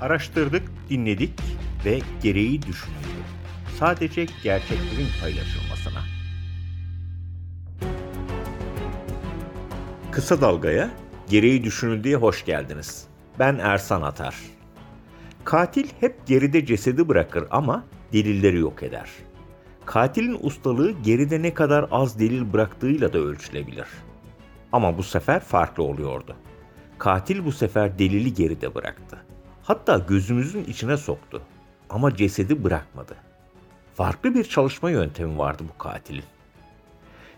Araştırdık, dinledik ve gereği düşünüldü. Sadece gerçeklerin paylaşılmasına. Kısa Dalga'ya, gereği düşünüldüğe hoş geldiniz. Ben Ersan Atar. Katil hep geride cesedi bırakır ama delilleri yok eder. Katilin ustalığı geride ne kadar az delil bıraktığıyla da ölçülebilir. Ama bu sefer farklı oluyordu. Katil bu sefer delili geride bıraktı. Hatta gözümüzün içine soktu. Ama cesedi bırakmadı. Farklı bir çalışma yöntemi vardı bu katilin.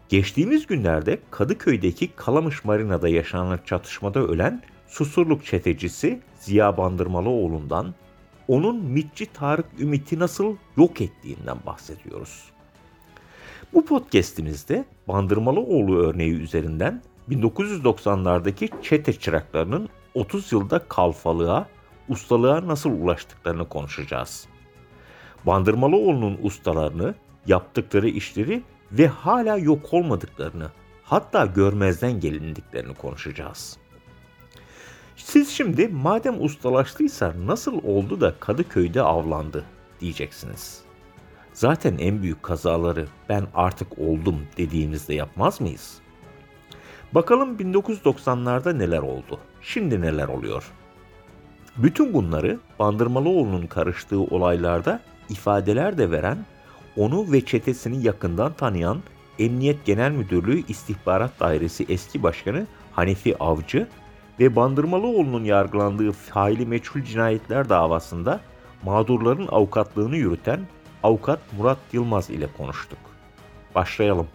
Geçtiğimiz günlerde Kadıköy'deki Kalamış Marina'da yaşanan çatışmada ölen Susurluk çetecisi Ziya Bandırmalıoğlu'ndan onun mitçi Tarık Ümit'i nasıl yok ettiğinden bahsediyoruz. Bu podcast'imizde Bandırmalıoğlu örneği üzerinden 1990'lardaki çete çıraklarının 30 yılda kalfalığa, ustalığa nasıl ulaştıklarını konuşacağız. Bandırmalıoğlu'nun ustalarını, yaptıkları işleri ve hala yok olmadıklarını, hatta görmezden gelindiklerini konuşacağız. Siz şimdi madem ustalaştıysa nasıl oldu da Kadıköy'de avlandı diyeceksiniz. Zaten en büyük kazaları ben artık oldum dediğimizde yapmaz mıyız? Bakalım 1990'larda neler oldu? Şimdi neler oluyor? Bütün bunları Bandırmalıoğlu'nun karıştığı olaylarda ifadeler de veren, onu ve çetesini yakından tanıyan Emniyet Genel Müdürlüğü İstihbarat Dairesi eski başkanı Hanefi Avcı ve Bandırmalıoğlu'nun yargılandığı faili meçhul cinayetler davasında mağdurların avukatlığını yürüten avukat Murat Yılmaz ile konuştuk. Başlayalım.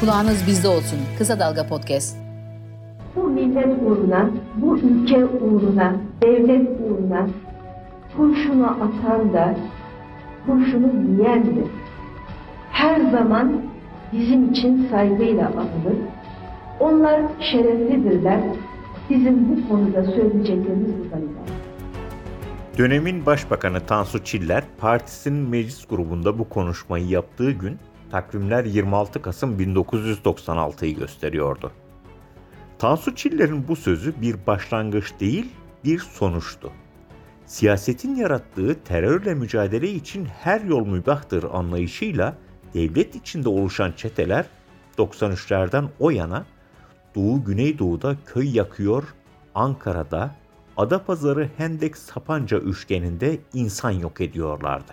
Kulağınız bizde olsun. Kısa Dalga Podcast. Bu millet uğruna, bu ülke uğruna, devlet uğruna kurşunu atan da, kurşunu yiyendir. Her zaman bizim için saygıyla anılır. Onlar şereflidirler. Bizim bu konuda söyleyeceklerimiz bu kadar. Dönemin Başbakanı Tansu Çiller, partisinin meclis grubunda bu konuşmayı yaptığı gün takvimler 26 Kasım 1996'yı gösteriyordu. Tansu Çiller'in bu sözü bir başlangıç değil, bir sonuçtu. Siyasetin yarattığı terörle mücadele için her yol mübahtır anlayışıyla devlet içinde oluşan çeteler 93'lerden o yana Doğu Güneydoğu'da köy yakıyor, Ankara'da Adapazarı Hendek Sapanca üçgeninde insan yok ediyorlardı.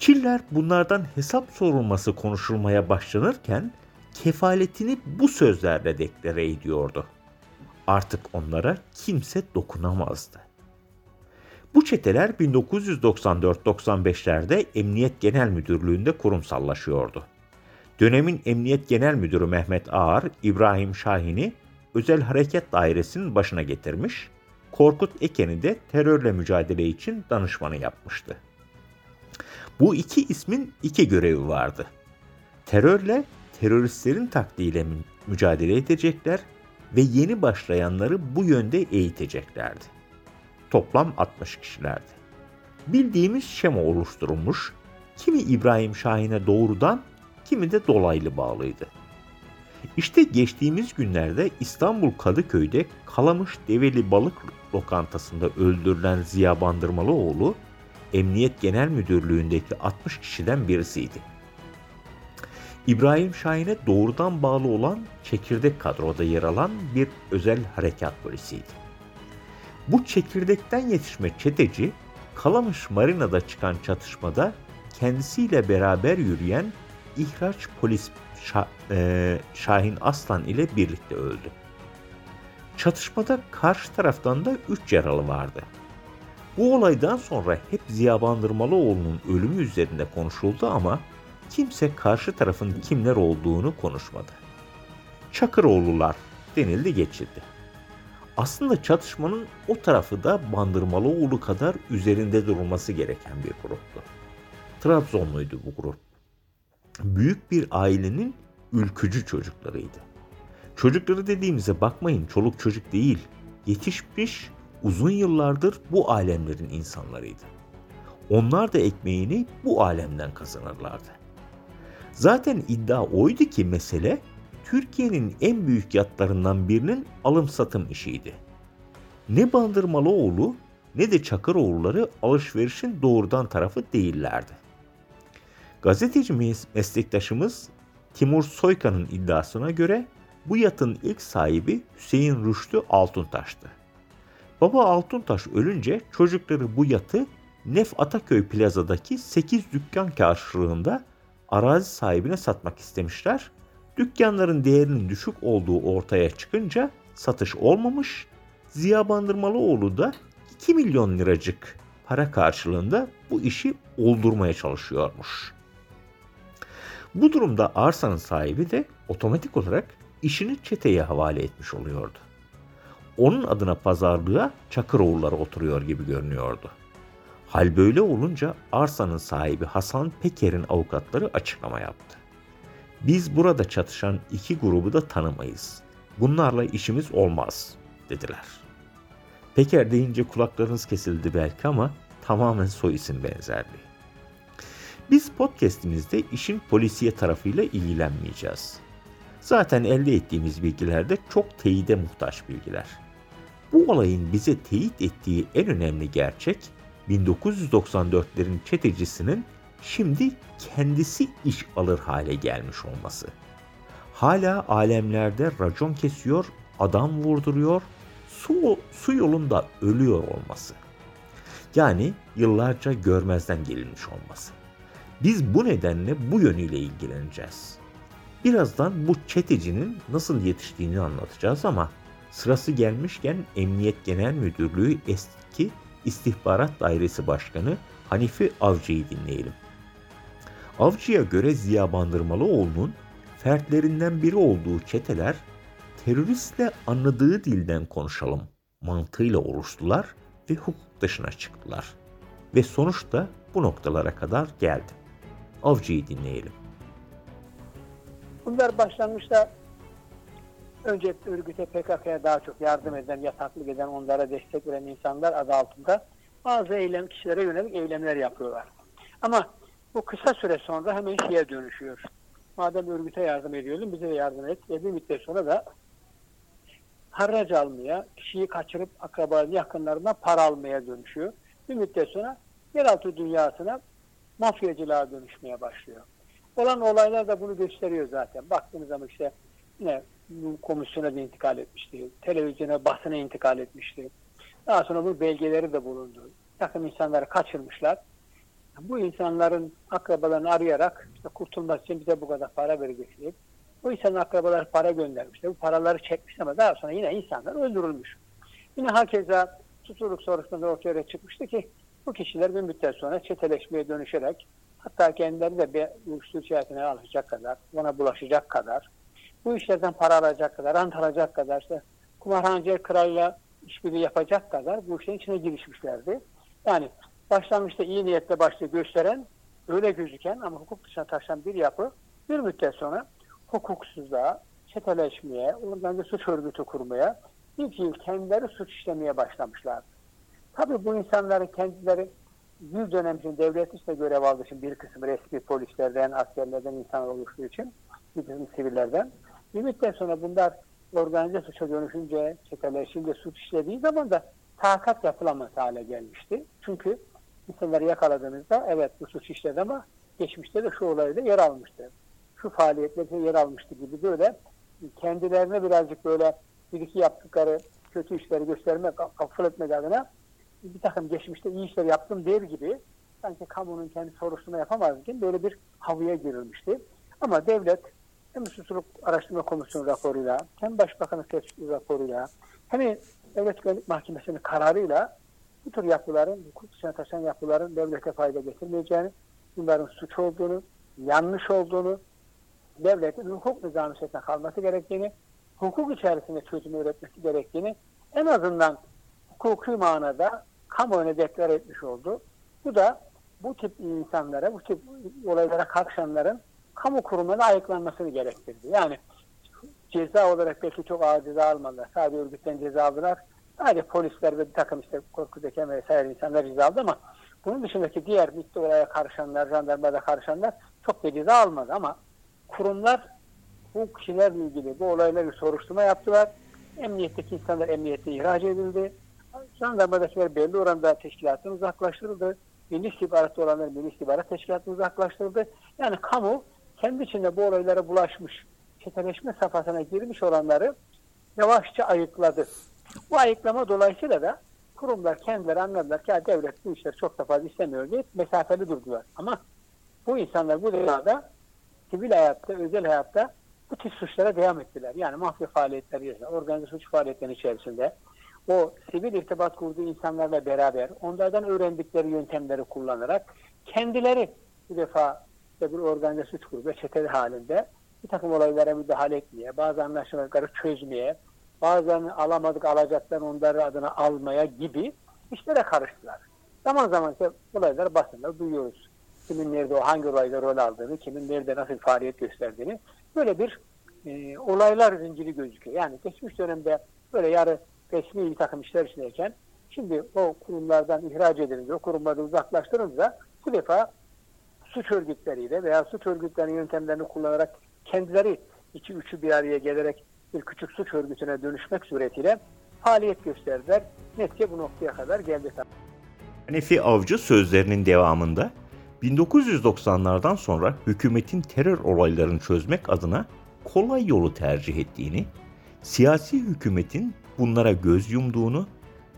Çiller bunlardan hesap sorulması konuşulmaya başlanırken kefaletini bu sözlerle deklare ediyordu. Artık onlara kimse dokunamazdı. Bu çeteler 1994-95'lerde Emniyet Genel Müdürlüğü'nde kurumsallaşıyordu. Dönemin Emniyet Genel Müdürü Mehmet Ağar, İbrahim Şahin'i Özel Hareket Dairesi'nin başına getirmiş, Korkut Eken'i de terörle mücadele için danışmanı yapmıştı. Bu iki ismin iki görevi vardı. Terörle teröristlerin taktiğiyle mücadele edecekler ve yeni başlayanları bu yönde eğiteceklerdi. Toplam 60 kişilerdi. Bildiğimiz şema oluşturulmuş, kimi İbrahim Şahin'e doğrudan, kimi de dolaylı bağlıydı. İşte geçtiğimiz günlerde İstanbul Kadıköy'de Kalamış Develi Balık Lokantası'nda öldürülen Ziya Bandırmalıoğlu, Emniyet Genel Müdürlüğü'ndeki 60 kişiden birisiydi. İbrahim Şahin'e doğrudan bağlı olan çekirdek kadroda yer alan bir özel harekat polisiydi. Bu çekirdekten yetişme çeteci, Kalamış Marina'da çıkan çatışmada kendisiyle beraber yürüyen ihraç polis Şah, e, Şahin Aslan ile birlikte öldü. Çatışmada karşı taraftan da 3 yaralı vardı. Bu olaydan sonra hep Ziya Bandırmalıoğlu'nun ölümü üzerinde konuşuldu ama kimse karşı tarafın kimler olduğunu konuşmadı. Çakıroğlular denildi geçildi. Aslında çatışmanın o tarafı da Bandırmalıoğlu kadar üzerinde durulması gereken bir gruptu. Trabzonluydu bu grup. Büyük bir ailenin ülkücü çocuklarıydı. Çocukları dediğimize bakmayın çoluk çocuk değil, yetişmiş uzun yıllardır bu alemlerin insanlarıydı. Onlar da ekmeğini bu alemden kazanırlardı. Zaten iddia oydu ki mesele Türkiye'nin en büyük yatlarından birinin alım satım işiydi. Ne Bandırmalıoğlu ne de Çakıroğulları alışverişin doğrudan tarafı değillerdi. Gazeteci meslektaşımız Timur Soykan'ın iddiasına göre bu yatın ilk sahibi Hüseyin Rüştü Altuntaş'tı. Baba Altuntaş ölünce çocukları bu yatı Nef Ataköy plazadaki 8 dükkan karşılığında arazi sahibine satmak istemişler. Dükkanların değerinin düşük olduğu ortaya çıkınca satış olmamış. Ziya Bandırmalıoğlu da 2 milyon liracık para karşılığında bu işi oldurmaya çalışıyormuş. Bu durumda arsanın sahibi de otomatik olarak işini çeteye havale etmiş oluyordu. Onun adına pazarlığa Çakıroğulları oturuyor gibi görünüyordu. Hal böyle olunca arsanın sahibi Hasan Peker'in avukatları açıklama yaptı. Biz burada çatışan iki grubu da tanımayız. Bunlarla işimiz olmaz dediler. Peker deyince kulaklarınız kesildi belki ama tamamen soy isim benzerliği. Biz podcast'imizde işin polisiye tarafıyla ilgilenmeyeceğiz. Zaten elde ettiğimiz bilgiler de çok teyide muhtaç bilgiler. Bu olayın bize teyit ettiği en önemli gerçek 1994'lerin çetecisinin şimdi kendisi iş alır hale gelmiş olması. Hala alemlerde racon kesiyor, adam vurduruyor, su, su yolunda ölüyor olması. Yani yıllarca görmezden gelinmiş olması. Biz bu nedenle bu yönüyle ilgileneceğiz. Birazdan bu çetecinin nasıl yetiştiğini anlatacağız ama sırası gelmişken Emniyet Genel Müdürlüğü eski İstihbarat Dairesi Başkanı Hanifi Avcı'yı dinleyelim. Avcı'ya göre Ziya Bandırmalıoğlu'nun fertlerinden biri olduğu çeteler teröristle anladığı dilden konuşalım mantığıyla oluştular ve hukuk dışına çıktılar. Ve sonuçta bu noktalara kadar geldi. Avcı'yı dinleyelim. Bunlar başlangıçta önce örgüte PKK'ya daha çok yardım eden, yataklık eden, onlara destek veren insanlar adı altında bazı eylem kişilere yönelik eylemler yapıyorlar. Ama bu kısa süre sonra hemen şeye dönüşüyor. Madem örgüte yardım ediyordun bize de yardım et. Ve bir müddet sonra da harac almaya, kişiyi kaçırıp akrabaların yakınlarından para almaya dönüşüyor. Bir müddet sonra yeraltı dünyasına mafyacılığa dönüşmeye başlıyor. Olan olaylar da bunu gösteriyor zaten. Baktığınız zaman işte yine komisyona da intikal etmişti. Televizyona, basına intikal etmişti. Daha sonra bu belgeleri de bulundu. Takım insanları kaçırmışlar. Bu insanların akrabalarını arayarak işte kurtulmak için bize bu kadar para verecek Bu insanın akrabaları para göndermişler. Bu paraları çekmiş ama daha sonra yine insanlar öldürülmüş. Yine hakeza tutukluk soruşturmada ortaya çıkmıştı ki bu kişiler bir müddet sonra çeteleşmeye dönüşerek hatta kendileri de bir uyuşturucu ticaretine alışacak kadar, buna bulaşacak kadar, bu işlerden para alacak kadar, rant alacak kadar, işte kumarhaneciler kralıyla işbirliği yapacak kadar bu işlerin içine girişmişlerdi. Yani başlangıçta iyi niyetle başlığı gösteren, öyle gözüken ama hukuk dışına taşıyan bir yapı bir müddet sonra hukuksuzluğa, çeteleşmeye, ondan da suç örgütü kurmaya, bir fiil kendileri suç işlemeye başlamışlardı. Tabii bu insanların kendileri bir dönem için devlet işte görev aldığı için bir kısmı resmi polislerden, askerlerden insan oluştuğu için bir kısmı sivillerden. Bir müddet sonra bunlar organize suça dönüşünce, çeteleşince suç işlediği zaman da takat yapılamaz hale gelmişti. Çünkü insanları yakaladığınızda evet bu suç işledi ama geçmişte de şu olayda yer almıştı. Şu faaliyetlerde yer almıştı gibi böyle kendilerine birazcık böyle bir iki yaptıkları kötü işleri göstermek, affıl etmek adına bir takım geçmişte iyi işler yaptım der gibi sanki kamunun kendi soruşturma yapamazken böyle bir havaya girilmişti. Ama devlet hem Suçluluk Araştırma Komisyonu raporuyla hem Başbakanın seçtiği raporuyla hem Devlet Güvenlik Mahkemesi'nin kararıyla bu tür yapıların, hukuk dışına taşıyan yapıların devlete fayda getirmeyeceğini, bunların suç olduğunu, yanlış olduğunu, devletin hukuk nizamı içerisinde kalması gerektiğini, hukuk içerisinde çözüm üretmesi gerektiğini en azından hukuki manada kamuoyuna deklar etmiş oldu. Bu da bu tip insanlara, bu tip olaylara kalkışanların kamu kurumlarına ayıklanmasını gerektirdi. Yani ceza olarak belki çok ağır ceza almadılar. Sadece örgütten ceza aldılar. Sadece polisler ve bir takım işte korku deken vesaire insanlar ceza aldı ama bunun dışındaki diğer bitti olaya karışanlar, jandarmada karışanlar çok da ceza almadı ama kurumlar bu kişilerle ilgili bu olayları soruşturma yaptılar. Emniyetteki insanlar emniyete ihraç edildi. Jandarmadakiler belli oranda teşkilattan uzaklaştırıldı. Milli istihbaratta olanlar Milli İstihbarat Teşkilatı'na uzaklaştırıldı. Yani kamu kendi içinde bu olaylara bulaşmış, çeteleşme safhasına girmiş olanları yavaşça ayıkladı. Bu ayıklama dolayısıyla da kurumlar kendileri anladılar ki devlet bu işleri çok da fazla istemiyor diye mesafeli durdular. Ama bu insanlar bu dünyada sivil hayatta, özel hayatta bu tip suçlara devam ettiler. Yani mafya faaliyetleri organize suç faaliyetlerinin içerisinde o sivil irtibat kurduğu insanlarla beraber onlardan öğrendikleri yöntemleri kullanarak kendileri bu defa bir organize suç grubu ve çeteli halinde bir takım olaylara müdahale etmeye, bazı anlaşmaları çözmeye, bazen alamadık alacaklar onları adına almaya gibi işlere karıştılar. Zaman zaman ise olaylar basında duyuyoruz. Kimin nerede o hangi olayda rol aldığını, kimin nerede nasıl faaliyet gösterdiğini. Böyle bir e, olaylar zinciri gözüküyor. Yani geçmiş dönemde böyle yarı resmi bir takım işler içindeyken şimdi o kurumlardan ihraç edilince, o kurumlardan uzaklaştırınca bu defa suç örgütleriyle veya suç örgütlerinin yöntemlerini kullanarak kendileri iki üçü bir araya gelerek bir küçük suç örgütüne dönüşmek suretiyle faaliyet gösterdiler. Netice bu noktaya kadar geldi. Hanefi Avcı sözlerinin devamında 1990'lardan sonra hükümetin terör olaylarını çözmek adına kolay yolu tercih ettiğini, siyasi hükümetin bunlara göz yumduğunu,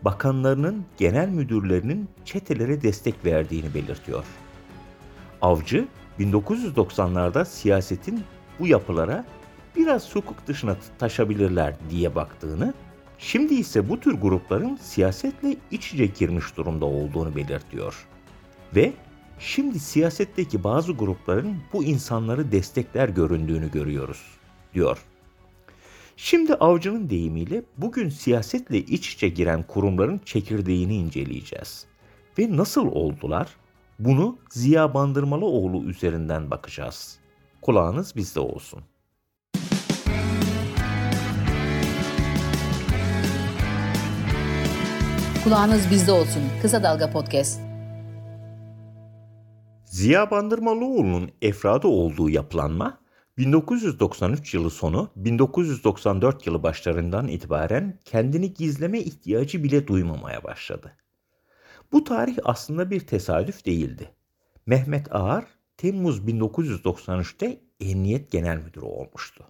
bakanlarının, genel müdürlerinin çetelere destek verdiğini belirtiyor. Avcı 1990'larda siyasetin bu yapılara biraz hukuk dışına taşabilirler diye baktığını, şimdi ise bu tür grupların siyasetle iç içe girmiş durumda olduğunu belirtiyor. Ve şimdi siyasetteki bazı grupların bu insanları destekler göründüğünü görüyoruz, diyor. Şimdi avcının deyimiyle bugün siyasetle iç içe giren kurumların çekirdeğini inceleyeceğiz. Ve nasıl oldular? Bunu Ziya Bandırmalıoğlu üzerinden bakacağız. Kulağınız bizde olsun. Kulağınız bizde olsun. Kısa Dalga Podcast. Ziya Bandırmalıoğlu'nun efradı olduğu yapılanma 1993 yılı sonu 1994 yılı başlarından itibaren kendini gizleme ihtiyacı bile duymamaya başladı. Bu tarih aslında bir tesadüf değildi. Mehmet Ağar Temmuz 1993'te Emniyet Genel Müdürü olmuştu.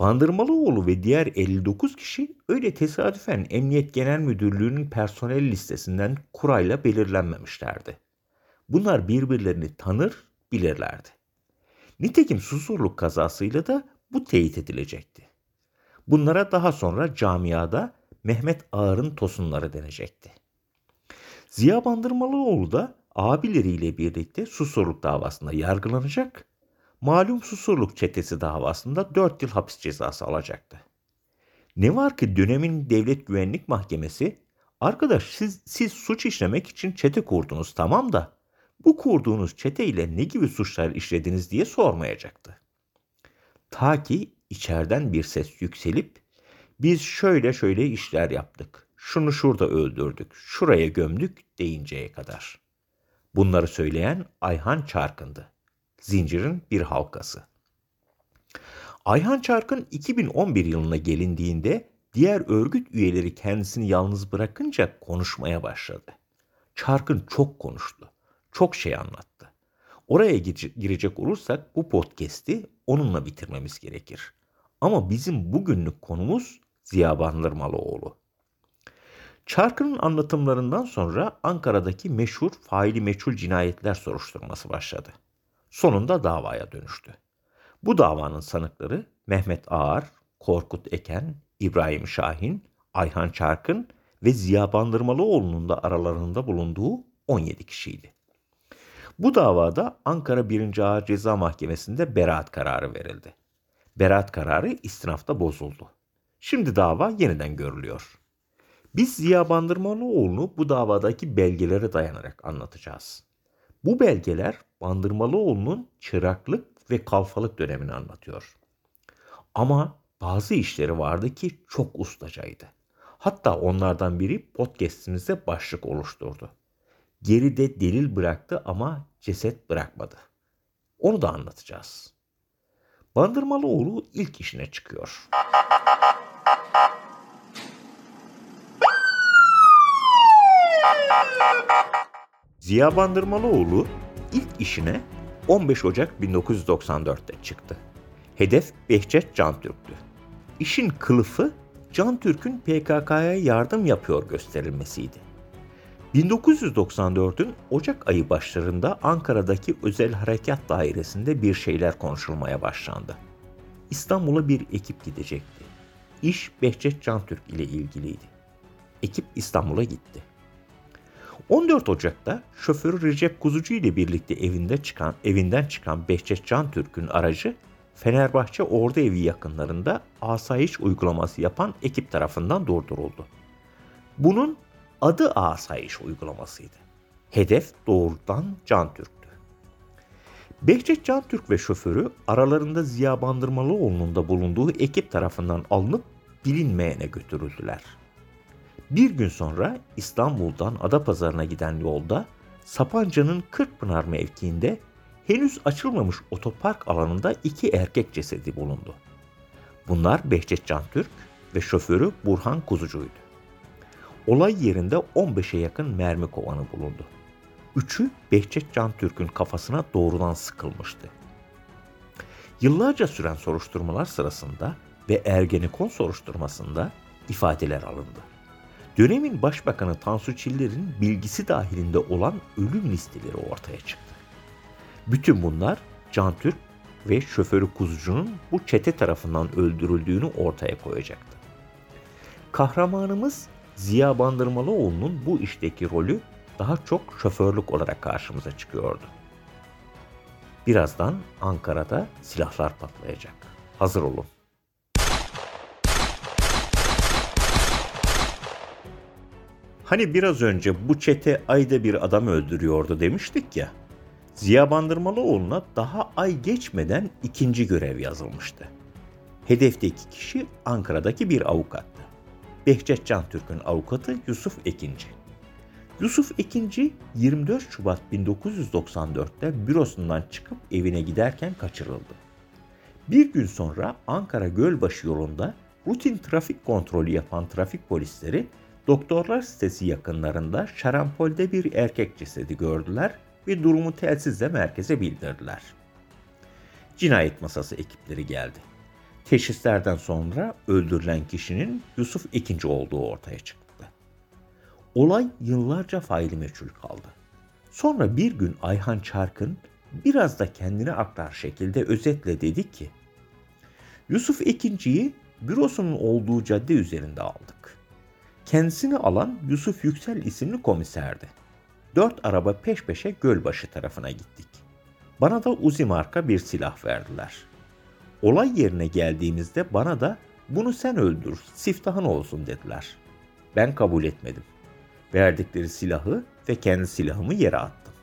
Bandırmalıoğlu ve diğer 59 kişi öyle tesadüfen Emniyet Genel Müdürlüğü'nün personel listesinden kurayla belirlenmemişlerdi. Bunlar birbirlerini tanır, bilirlerdi. Nitekim Susurluk kazasıyla da bu teyit edilecekti. Bunlara daha sonra camiada Mehmet Ağar'ın tosunları denecekti. Ziya Bandırmalıoğlu da abileriyle birlikte Susurluk davasında yargılanacak, malum Susurluk çetesi davasında 4 yıl hapis cezası alacaktı. Ne var ki dönemin Devlet Güvenlik Mahkemesi, arkadaş siz, siz suç işlemek için çete kurdunuz tamam da bu kurduğunuz çete ile ne gibi suçlar işlediniz diye sormayacaktı. Ta ki içeriden bir ses yükselip biz şöyle şöyle işler yaptık, şunu şurada öldürdük, şuraya gömdük deyinceye kadar. Bunları söyleyen Ayhan Çarkın'dı. Zincirin bir halkası. Ayhan Çarkın 2011 yılına gelindiğinde diğer örgüt üyeleri kendisini yalnız bırakınca konuşmaya başladı. Çarkın çok konuştu çok şey anlattı. Oraya girecek olursak bu podcast'i onunla bitirmemiz gerekir. Ama bizim bugünlük konumuz Ziya Bandırmalıoğlu. Çarkı'nın anlatımlarından sonra Ankara'daki meşhur faili meçhul cinayetler soruşturması başladı. Sonunda davaya dönüştü. Bu davanın sanıkları Mehmet Ağar, Korkut Eken, İbrahim Şahin, Ayhan Çarkın ve Ziya Bandırmalıoğlu'nun da aralarında bulunduğu 17 kişiydi. Bu davada Ankara 1. Ağır Ceza Mahkemesi'nde beraat kararı verildi. Beraat kararı istinafta bozuldu. Şimdi dava yeniden görülüyor. Biz Ziya Bandırmalıoğlu'nu bu davadaki belgelere dayanarak anlatacağız. Bu belgeler Bandırmalıoğlu'nun çıraklık ve kalfalık dönemini anlatıyor. Ama bazı işleri vardı ki çok ustacaydı. Hatta onlardan biri podcast'imizde başlık oluşturdu geride delil bıraktı ama ceset bırakmadı. Onu da anlatacağız. Bandırmalıoğlu ilk işine çıkıyor. Ziya Bandırmalıoğlu ilk işine 15 Ocak 1994'te çıktı. Hedef Behçet Cantürk'tü. İşin kılıfı Can Türk'ün PKK'ya yardım yapıyor gösterilmesiydi. 1994'ün Ocak ayı başlarında Ankara'daki Özel Harekat Dairesi'nde bir şeyler konuşulmaya başlandı. İstanbul'a bir ekip gidecekti. İş Behçet Cantürk ile ilgiliydi. Ekip İstanbul'a gitti. 14 Ocak'ta şoförü Recep Kuzucu ile birlikte evinde çıkan, evinden çıkan Behçet Cantürk'ün aracı Fenerbahçe Ordu Evi yakınlarında asayiş uygulaması yapan ekip tarafından durduruldu. Bunun adı asayiş uygulamasıydı. Hedef doğrudan Can Türk'tü. Behçet Can Türk ve şoförü aralarında Ziya Bandırmalıoğlu'nun da bulunduğu ekip tarafından alınıp bilinmeyene götürüldüler. Bir gün sonra İstanbul'dan Adapazarı'na giden yolda Sapanca'nın Kırkpınar mevkiinde henüz açılmamış otopark alanında iki erkek cesedi bulundu. Bunlar Behçet Can Türk ve şoförü Burhan Kuzucu'ydu. Olay yerinde 15'e yakın mermi kovanı bulundu. Üçü Behçet Can Türk'ün kafasına doğrudan sıkılmıştı. Yıllarca süren soruşturmalar sırasında ve Ergenekon soruşturmasında ifadeler alındı. Dönemin Başbakanı Tansu Çiller'in bilgisi dahilinde olan ölüm listeleri ortaya çıktı. Bütün bunlar Can Türk ve şoförü Kuzucu'nun bu çete tarafından öldürüldüğünü ortaya koyacaktı. Kahramanımız Ziya Bandırmalıoğlu'nun bu işteki rolü daha çok şoförlük olarak karşımıza çıkıyordu. Birazdan Ankara'da silahlar patlayacak. Hazır olun. Hani biraz önce bu çete ayda bir adam öldürüyordu demiştik ya. Ziya Bandırmalıoğlu'na daha ay geçmeden ikinci görev yazılmıştı. Hedefteki kişi Ankara'daki bir avukattı. Behçet Can Türk'ün avukatı Yusuf Ekinci. Yusuf Ekinci 24 Şubat 1994'te bürosundan çıkıp evine giderken kaçırıldı. Bir gün sonra Ankara Gölbaşı yolunda rutin trafik kontrolü yapan trafik polisleri doktorlar sitesi yakınlarında şarampolde bir erkek cesedi gördüler ve durumu telsizle merkeze bildirdiler. Cinayet masası ekipleri geldi. Teşhislerden sonra öldürülen kişinin Yusuf II olduğu ortaya çıktı. Olay yıllarca faili meçhul kaldı. Sonra bir gün Ayhan Çarkın biraz da kendini aktar şekilde özetle dedi ki, Yusuf II bürosunun olduğu cadde üzerinde aldık. Kendisini alan Yusuf Yüksel isimli komiserdi. Dört araba peş peşe Gölbaşı tarafına gittik. Bana da Uzi marka bir silah verdiler. Olay yerine geldiğimizde bana da bunu sen öldür, siftahın olsun dediler. Ben kabul etmedim. Verdikleri silahı ve kendi silahımı yere attım.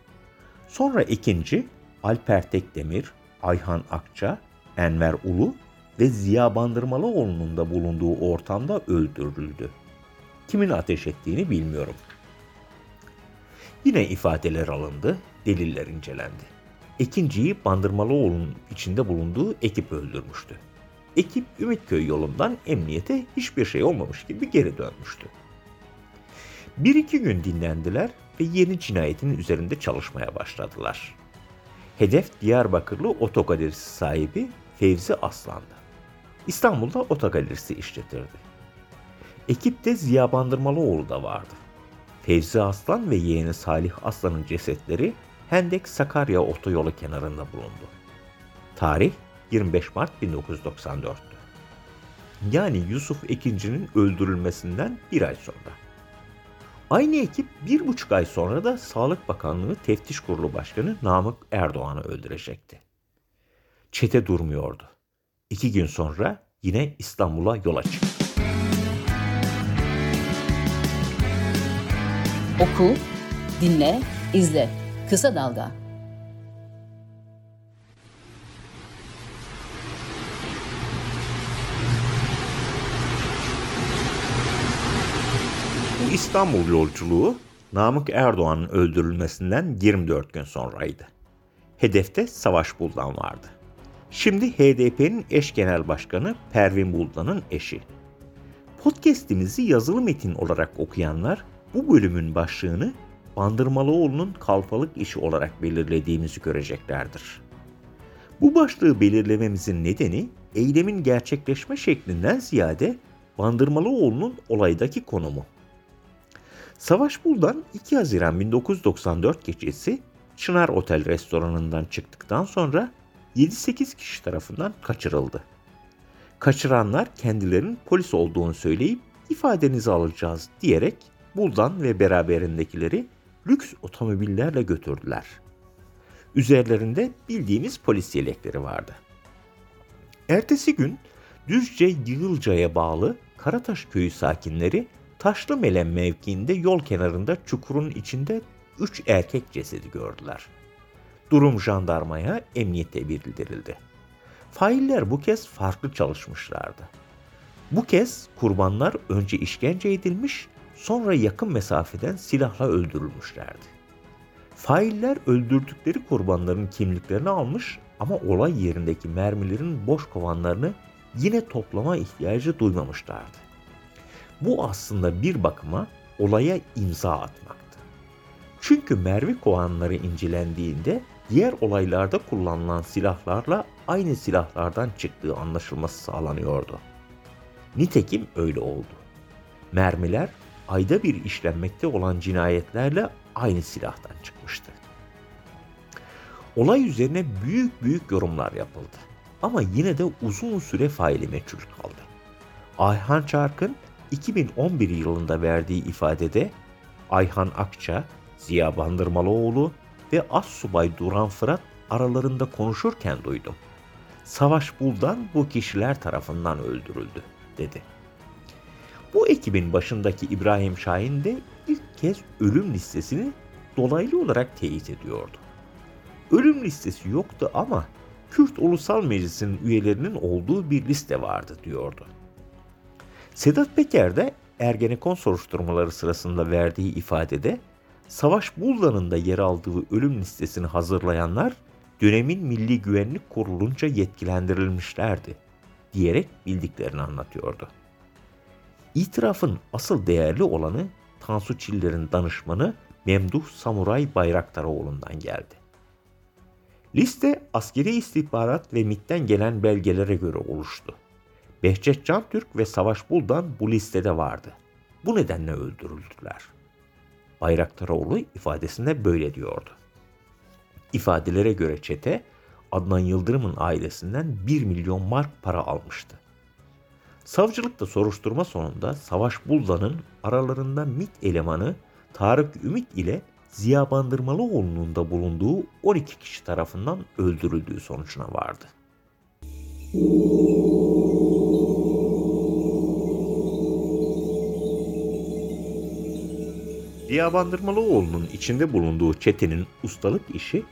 Sonra ikinci Alper Tekdemir, Ayhan Akça, Enver Ulu ve Ziya Bandırmalıoğlu'nun da bulunduğu ortamda öldürüldü. Kimin ateş ettiğini bilmiyorum. Yine ifadeler alındı, deliller incelendi. İkinciyi Bandırmalıoğlu'nun içinde bulunduğu ekip öldürmüştü. Ekip Ümitköy yolundan emniyete hiçbir şey olmamış gibi geri dönmüştü. Bir iki gün dinlendiler ve yeni cinayetin üzerinde çalışmaya başladılar. Hedef Diyarbakırlı otogalerisi sahibi Fevzi Aslan'dı. İstanbul'da otogalerisi işletirdi. Ekipte Ziya Bandırmalıoğlu da vardı. Fevzi Aslan ve yeğeni Salih Aslan'ın cesetleri Hendek Sakarya otoyolu kenarında bulundu. Tarih 25 Mart 1994'tü. Yani Yusuf Ekinci'nin öldürülmesinden bir ay sonra. Aynı ekip bir buçuk ay sonra da Sağlık Bakanlığı Teftiş Kurulu Başkanı Namık Erdoğan'ı öldürecekti. Çete durmuyordu. İki gün sonra yine İstanbul'a yola çıktı. Oku, dinle, izle. Kısa Dalga. Bu İstanbul yolculuğu Namık Erdoğan'ın öldürülmesinden 24 gün sonraydı. Hedefte Savaş Buldan vardı. Şimdi HDP'nin eş genel başkanı Pervin Buldan'ın eşi. Podcast'imizi yazılı metin olarak okuyanlar bu bölümün başlığını Bandırmalıoğlu'nun kalfalık işi olarak belirlediğimizi göreceklerdir. Bu başlığı belirlememizin nedeni eylemin gerçekleşme şeklinden ziyade Bandırmalıoğlu'nun olaydaki konumu. Savaş Buldan 2 Haziran 1994 gecesi Çınar Otel restoranından çıktıktan sonra 7-8 kişi tarafından kaçırıldı. Kaçıranlar kendilerinin polis olduğunu söyleyip ifadenizi alacağız diyerek Buldan ve beraberindekileri lüks otomobillerle götürdüler. Üzerlerinde bildiğimiz polis yelekleri vardı. Ertesi gün Düzce Yığılca'ya bağlı Karataş köyü sakinleri Taşlı Melen mevkiinde yol kenarında çukurun içinde üç erkek cesedi gördüler. Durum jandarmaya, emniyete bildirildi. Failler bu kez farklı çalışmışlardı. Bu kez kurbanlar önce işkence edilmiş, sonra yakın mesafeden silahla öldürülmüşlerdi. Failler öldürdükleri kurbanların kimliklerini almış ama olay yerindeki mermilerin boş kovanlarını yine toplama ihtiyacı duymamışlardı. Bu aslında bir bakıma olaya imza atmaktı. Çünkü mermi kovanları incelendiğinde diğer olaylarda kullanılan silahlarla aynı silahlardan çıktığı anlaşılması sağlanıyordu. Nitekim öyle oldu. Mermiler ayda bir işlenmekte olan cinayetlerle aynı silahtan çıkmıştı. Olay üzerine büyük büyük yorumlar yapıldı. Ama yine de uzun süre faili meçhul kaldı. Ayhan Çark'ın 2011 yılında verdiği ifadede Ayhan Akça, Ziya Bandırmalıoğlu ve Assubay Duran Fırat aralarında konuşurken duydum. Savaş Buldan bu kişiler tarafından öldürüldü, dedi. Bu ekibin başındaki İbrahim Şahin de ilk kez ölüm listesini dolaylı olarak teyit ediyordu. Ölüm listesi yoktu ama Kürt Ulusal Meclisi'nin üyelerinin olduğu bir liste vardı diyordu. Sedat Peker de Ergenekon soruşturmaları sırasında verdiği ifadede Savaş Buldan'ın da yer aldığı ölüm listesini hazırlayanlar dönemin Milli Güvenlik Kurulu'nca yetkilendirilmişlerdi diyerek bildiklerini anlatıyordu. İtirafın asıl değerli olanı Tansu Çiller'in danışmanı Memduh Samuray Bayraktaroğlu'ndan geldi. Liste askeri istihbarat ve MIT'ten gelen belgelere göre oluştu. Behçet Cantürk ve Savaş Buldan bu listede vardı. Bu nedenle öldürüldüler. Bayraktaroğlu ifadesinde böyle diyordu. İfadelere göre çete Adnan Yıldırım'ın ailesinden 1 milyon mark para almıştı. Savcılıkta soruşturma sonunda Savaş Buldan'ın aralarında MIT elemanı Tarık Ümit ile Ziya Bandırmalıoğlu'nun da bulunduğu 12 kişi tarafından öldürüldüğü sonucuna vardı. Ziya Bandırmalıoğlu'nun içinde bulunduğu çetenin ustalık işi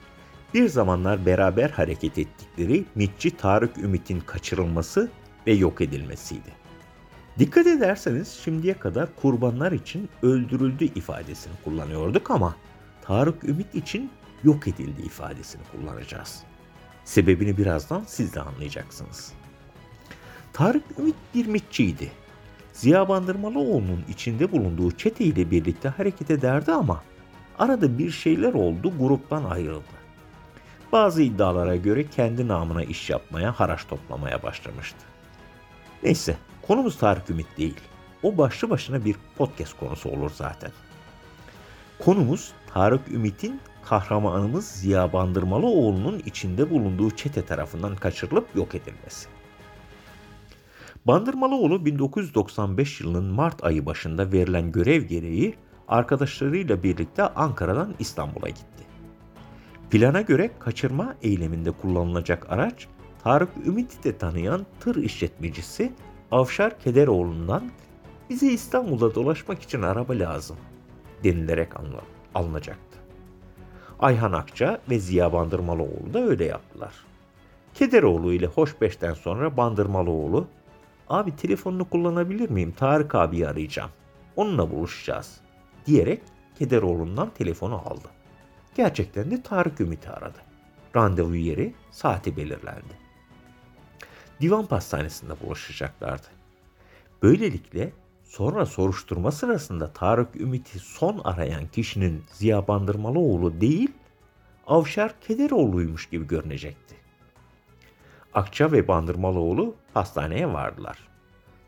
bir zamanlar beraber hareket ettikleri mitçi Tarık Ümit'in kaçırılması ve yok edilmesiydi. Dikkat ederseniz şimdiye kadar kurbanlar için öldürüldü ifadesini kullanıyorduk ama Tarık Ümit için yok edildi ifadesini kullanacağız. Sebebini birazdan siz de anlayacaksınız. Tarık Ümit bir mitçiydi. Ziya Bandırmalıoğlu'nun içinde bulunduğu çete ile birlikte hareket ederdi ama arada bir şeyler oldu gruptan ayrıldı. Bazı iddialara göre kendi namına iş yapmaya, haraç toplamaya başlamıştı. Neyse, konumuz Tarık Ümit değil. O başlı başına bir podcast konusu olur zaten. Konumuz Tarık Ümit'in kahramanımız Ziya Bandırmalıoğlu'nun içinde bulunduğu çete tarafından kaçırılıp yok edilmesi. Bandırmalıoğlu 1995 yılının Mart ayı başında verilen görev gereği arkadaşlarıyla birlikte Ankara'dan İstanbul'a gitti. Plana göre kaçırma eyleminde kullanılacak araç Tarık Ümit'i de tanıyan tır işletmecisi Avşar Kederoğlu'ndan bize İstanbul'da dolaşmak için araba lazım denilerek alınacaktı. Ayhan Akça ve Ziya Bandırmalıoğlu da öyle yaptılar. Kederoğlu ile Hoşbeş'ten sonra Bandırmalıoğlu, abi telefonunu kullanabilir miyim Tarık abi arayacağım, onunla buluşacağız diyerek Kederoğlu'ndan telefonu aldı. Gerçekten de Tarık Ümit'i aradı. Randevu yeri, saati belirlendi. Divan pastanesinde buluşacaklardı. Böylelikle sonra soruşturma sırasında Tarık Ümit'i son arayan kişinin Ziya Bandırmalıoğlu değil, Avşar Kederoğlu'ymuş gibi görünecekti. Akça ve Bandırmalıoğlu hastaneye vardılar.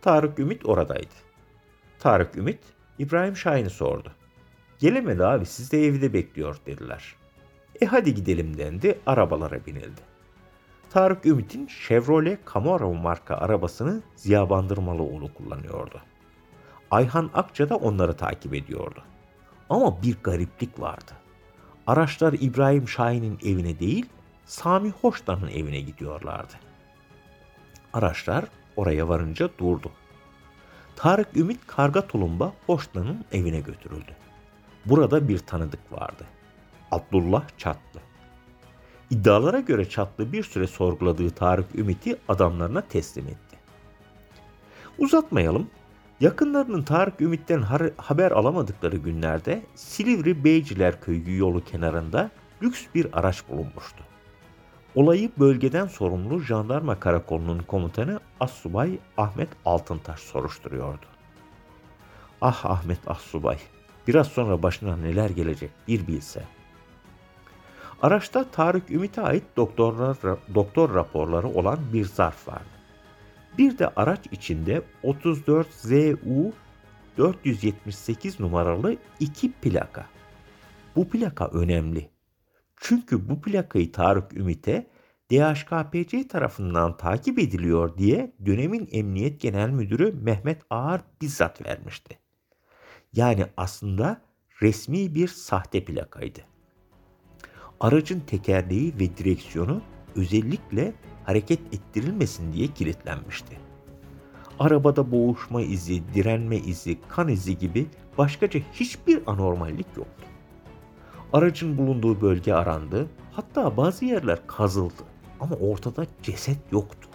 Tarık Ümit oradaydı. Tarık Ümit İbrahim Şahin'i sordu. Gelemedi abi siz de evde bekliyor dediler. E hadi gidelim dendi arabalara binildi. Tarık Ümit'in Chevrolet Camaro marka arabasını Ziya Bandırmalıoğlu kullanıyordu. Ayhan Akça da onları takip ediyordu. Ama bir gariplik vardı. Araçlar İbrahim Şahin'in evine değil, Sami Hoştan'ın evine gidiyorlardı. Araçlar oraya varınca durdu. Tarık Ümit karga tulumba Hoştan'ın evine götürüldü. Burada bir tanıdık vardı. Abdullah Çatlı. İddialara göre Çatlı bir süre sorguladığı Tarık Ümit'i adamlarına teslim etti. Uzatmayalım. Yakınlarının Tarık Ümit'ten haber alamadıkları günlerde Silivri Beyciler Köyü yolu kenarında lüks bir araç bulunmuştu. Olayı bölgeden sorumlu jandarma karakolunun komutanı Assubay Ahmet Altıntaş soruşturuyordu. Ah Ahmet Assubay, biraz sonra başına neler gelecek bir bilse. Araçta Tarık Ümit'e ait doktorlar, doktor raporları olan bir zarf vardı. Bir de araç içinde 34 ZU 478 numaralı iki plaka. Bu plaka önemli. Çünkü bu plakayı Tarık Ümit'e DHKPC tarafından takip ediliyor diye dönemin Emniyet Genel Müdürü Mehmet Ağar bizzat vermişti. Yani aslında resmi bir sahte plakaydı. Aracın tekerleği ve direksiyonu özellikle hareket ettirilmesin diye kilitlenmişti. Arabada boğuşma izi, direnme izi, kan izi gibi başkaca hiçbir anormallik yoktu. Aracın bulunduğu bölge arandı, hatta bazı yerler kazıldı ama ortada ceset yoktu.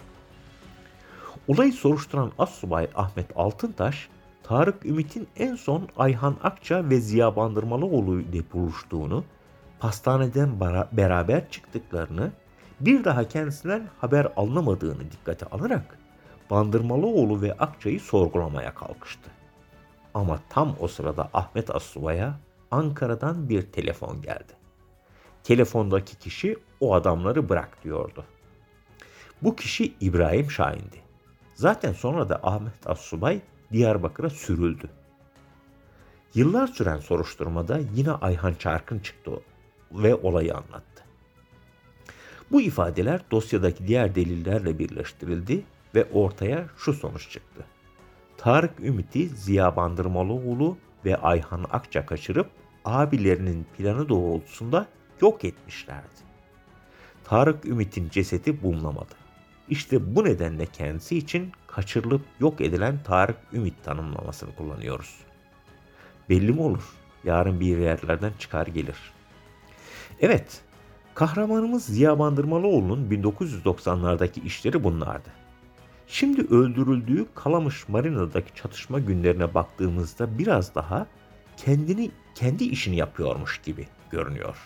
Olayı soruşturan Assubay Ahmet Altıntaş, Tarık Ümit'in en son Ayhan Akça ve Ziya Bandırmalıoğlu ile buluştuğunu, pastaneden beraber çıktıklarını, bir daha kendisinden haber alınamadığını dikkate alarak Bandırmalıoğlu ve Akça'yı sorgulamaya kalkıştı. Ama tam o sırada Ahmet Assubay'a Ankara'dan bir telefon geldi. Telefondaki kişi o adamları bırak diyordu. Bu kişi İbrahim Şahin'di. Zaten sonra da Ahmet Assubay Diyarbakır'a sürüldü. Yıllar süren soruşturmada yine Ayhan Çarkın çıktı ve olayı anlattı. Bu ifadeler dosyadaki diğer delillerle birleştirildi ve ortaya şu sonuç çıktı. Tarık Ümit'i Ziya Bandırmalıoğlu ve Ayhan Akça kaçırıp abilerinin planı doğrultusunda yok etmişlerdi. Tarık Ümit'in cesedi bulunamadı. İşte bu nedenle kendisi için kaçırılıp yok edilen Tarık Ümit tanımlamasını kullanıyoruz. Belli mi olur? Yarın bir yerlerden çıkar gelir. Evet, kahramanımız Ziya Bandırmalıoğlu'nun 1990'lardaki işleri bunlardı. Şimdi öldürüldüğü Kalamış Marina'daki çatışma günlerine baktığımızda biraz daha kendini kendi işini yapıyormuş gibi görünüyor.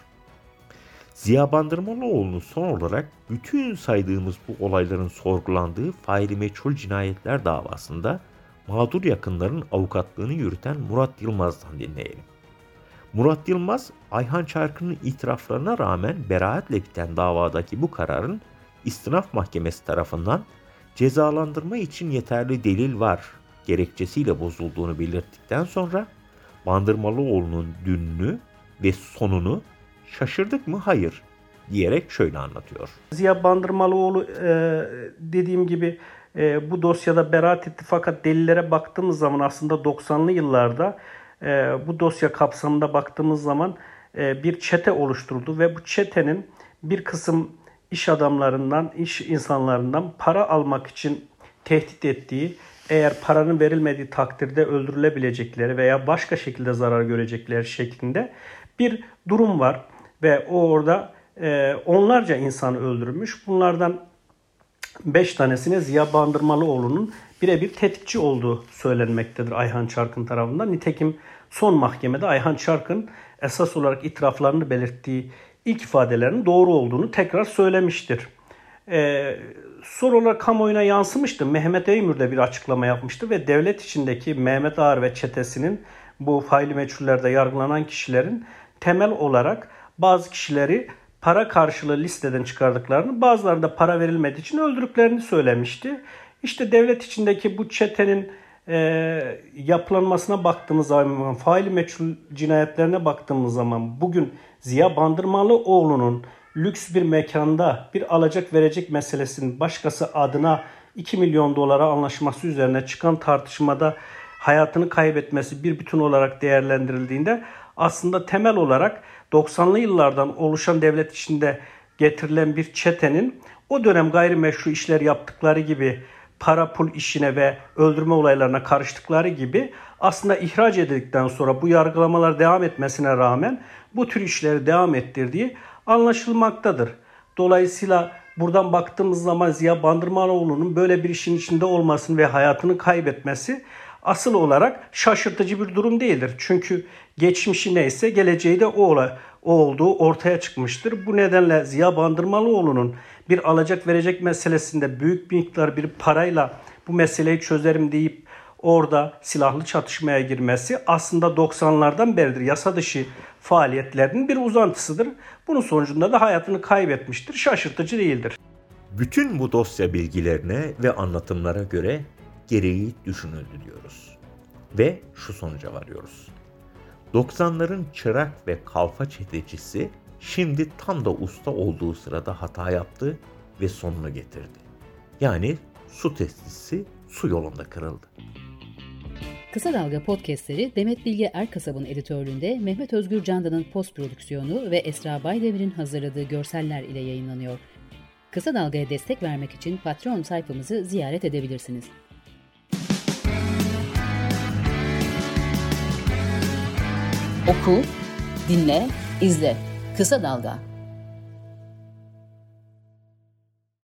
Ziya Bandırmalıoğlu'nu son olarak bütün saydığımız bu olayların sorgulandığı faili meçhul cinayetler davasında mağdur yakınların avukatlığını yürüten Murat Yılmaz'dan dinleyelim. Murat Yılmaz, Ayhan Çarkı'nın itiraflarına rağmen beraatle biten davadaki bu kararın istinaf mahkemesi tarafından cezalandırma için yeterli delil var gerekçesiyle bozulduğunu belirttikten sonra Bandırmalıoğlu'nun dününü ve sonunu şaşırdık mı? Hayır diyerek şöyle anlatıyor. Ziya Bandırmalıoğlu e, dediğim gibi e, bu dosyada beraat etti fakat delillere baktığımız zaman aslında 90'lı yıllarda e, bu dosya kapsamında baktığımız zaman e, bir çete oluşturuldu ve bu çetenin bir kısım iş adamlarından, iş insanlarından para almak için tehdit ettiği, eğer paranın verilmediği takdirde öldürülebilecekleri veya başka şekilde zarar görecekleri şeklinde bir durum var ve o orada e, onlarca insanı öldürmüş. Bunlardan 5 tanesine Ziya Bandırmalıoğlu'nun birebir tetikçi olduğu söylenmektedir Ayhan Çarkın tarafından. Nitekim son mahkemede Ayhan Çarkın esas olarak itiraflarını belirttiği ilk ifadelerinin doğru olduğunu tekrar söylemiştir. E, son olarak kamuoyuna yansımıştı. Mehmet Eymür de bir açıklama yapmıştı ve devlet içindeki Mehmet Ağar ve çetesinin bu faili meçhullerde yargılanan kişilerin temel olarak bazı kişileri para karşılığı listeden çıkardıklarını, bazıları da para verilmediği için öldürdüklerini söylemişti. İşte devlet içindeki bu çetenin e, yapılanmasına baktığımız zaman, faili meçhul cinayetlerine baktığımız zaman bugün Ziya Bandırmalıoğlu'nun lüks bir mekanda bir alacak verecek meselesinin başkası adına 2 milyon dolara anlaşması üzerine çıkan tartışmada hayatını kaybetmesi bir bütün olarak değerlendirildiğinde aslında temel olarak 90'lı yıllardan oluşan devlet içinde getirilen bir çetenin o dönem gayrimeşru işler yaptıkları gibi para pul işine ve öldürme olaylarına karıştıkları gibi aslında ihraç edildikten sonra bu yargılamalar devam etmesine rağmen bu tür işleri devam ettirdiği anlaşılmaktadır. Dolayısıyla buradan baktığımız zaman Ziya Bandırmanoğlu'nun böyle bir işin içinde olmasını ve hayatını kaybetmesi asıl olarak şaşırtıcı bir durum değildir. Çünkü geçmişi neyse geleceği de o, o olduğu ortaya çıkmıştır. Bu nedenle Ziya Bandırmalıoğlu'nun bir alacak verecek meselesinde büyük bir miktar bir parayla bu meseleyi çözerim deyip orada silahlı çatışmaya girmesi aslında 90'lardan beridir yasa dışı faaliyetlerinin bir uzantısıdır. Bunun sonucunda da hayatını kaybetmiştir. Şaşırtıcı değildir. Bütün bu dosya bilgilerine ve anlatımlara göre gereği düşünüldü diyoruz. Ve şu sonuca varıyoruz. 90'ların çırak ve kalfa çetecisi şimdi tam da usta olduğu sırada hata yaptı ve sonunu getirdi. Yani su testisi su yolunda kırıldı. Kısa Dalga podcastleri Demet Bilge Erkasab'ın editörlüğünde Mehmet Özgür Candan'ın post prodüksiyonu ve Esra Baydemir'in hazırladığı görseller ile yayınlanıyor. Kısa Dalga'ya destek vermek için Patreon sayfamızı ziyaret edebilirsiniz. Oku, dinle, izle. Kısa Dalga.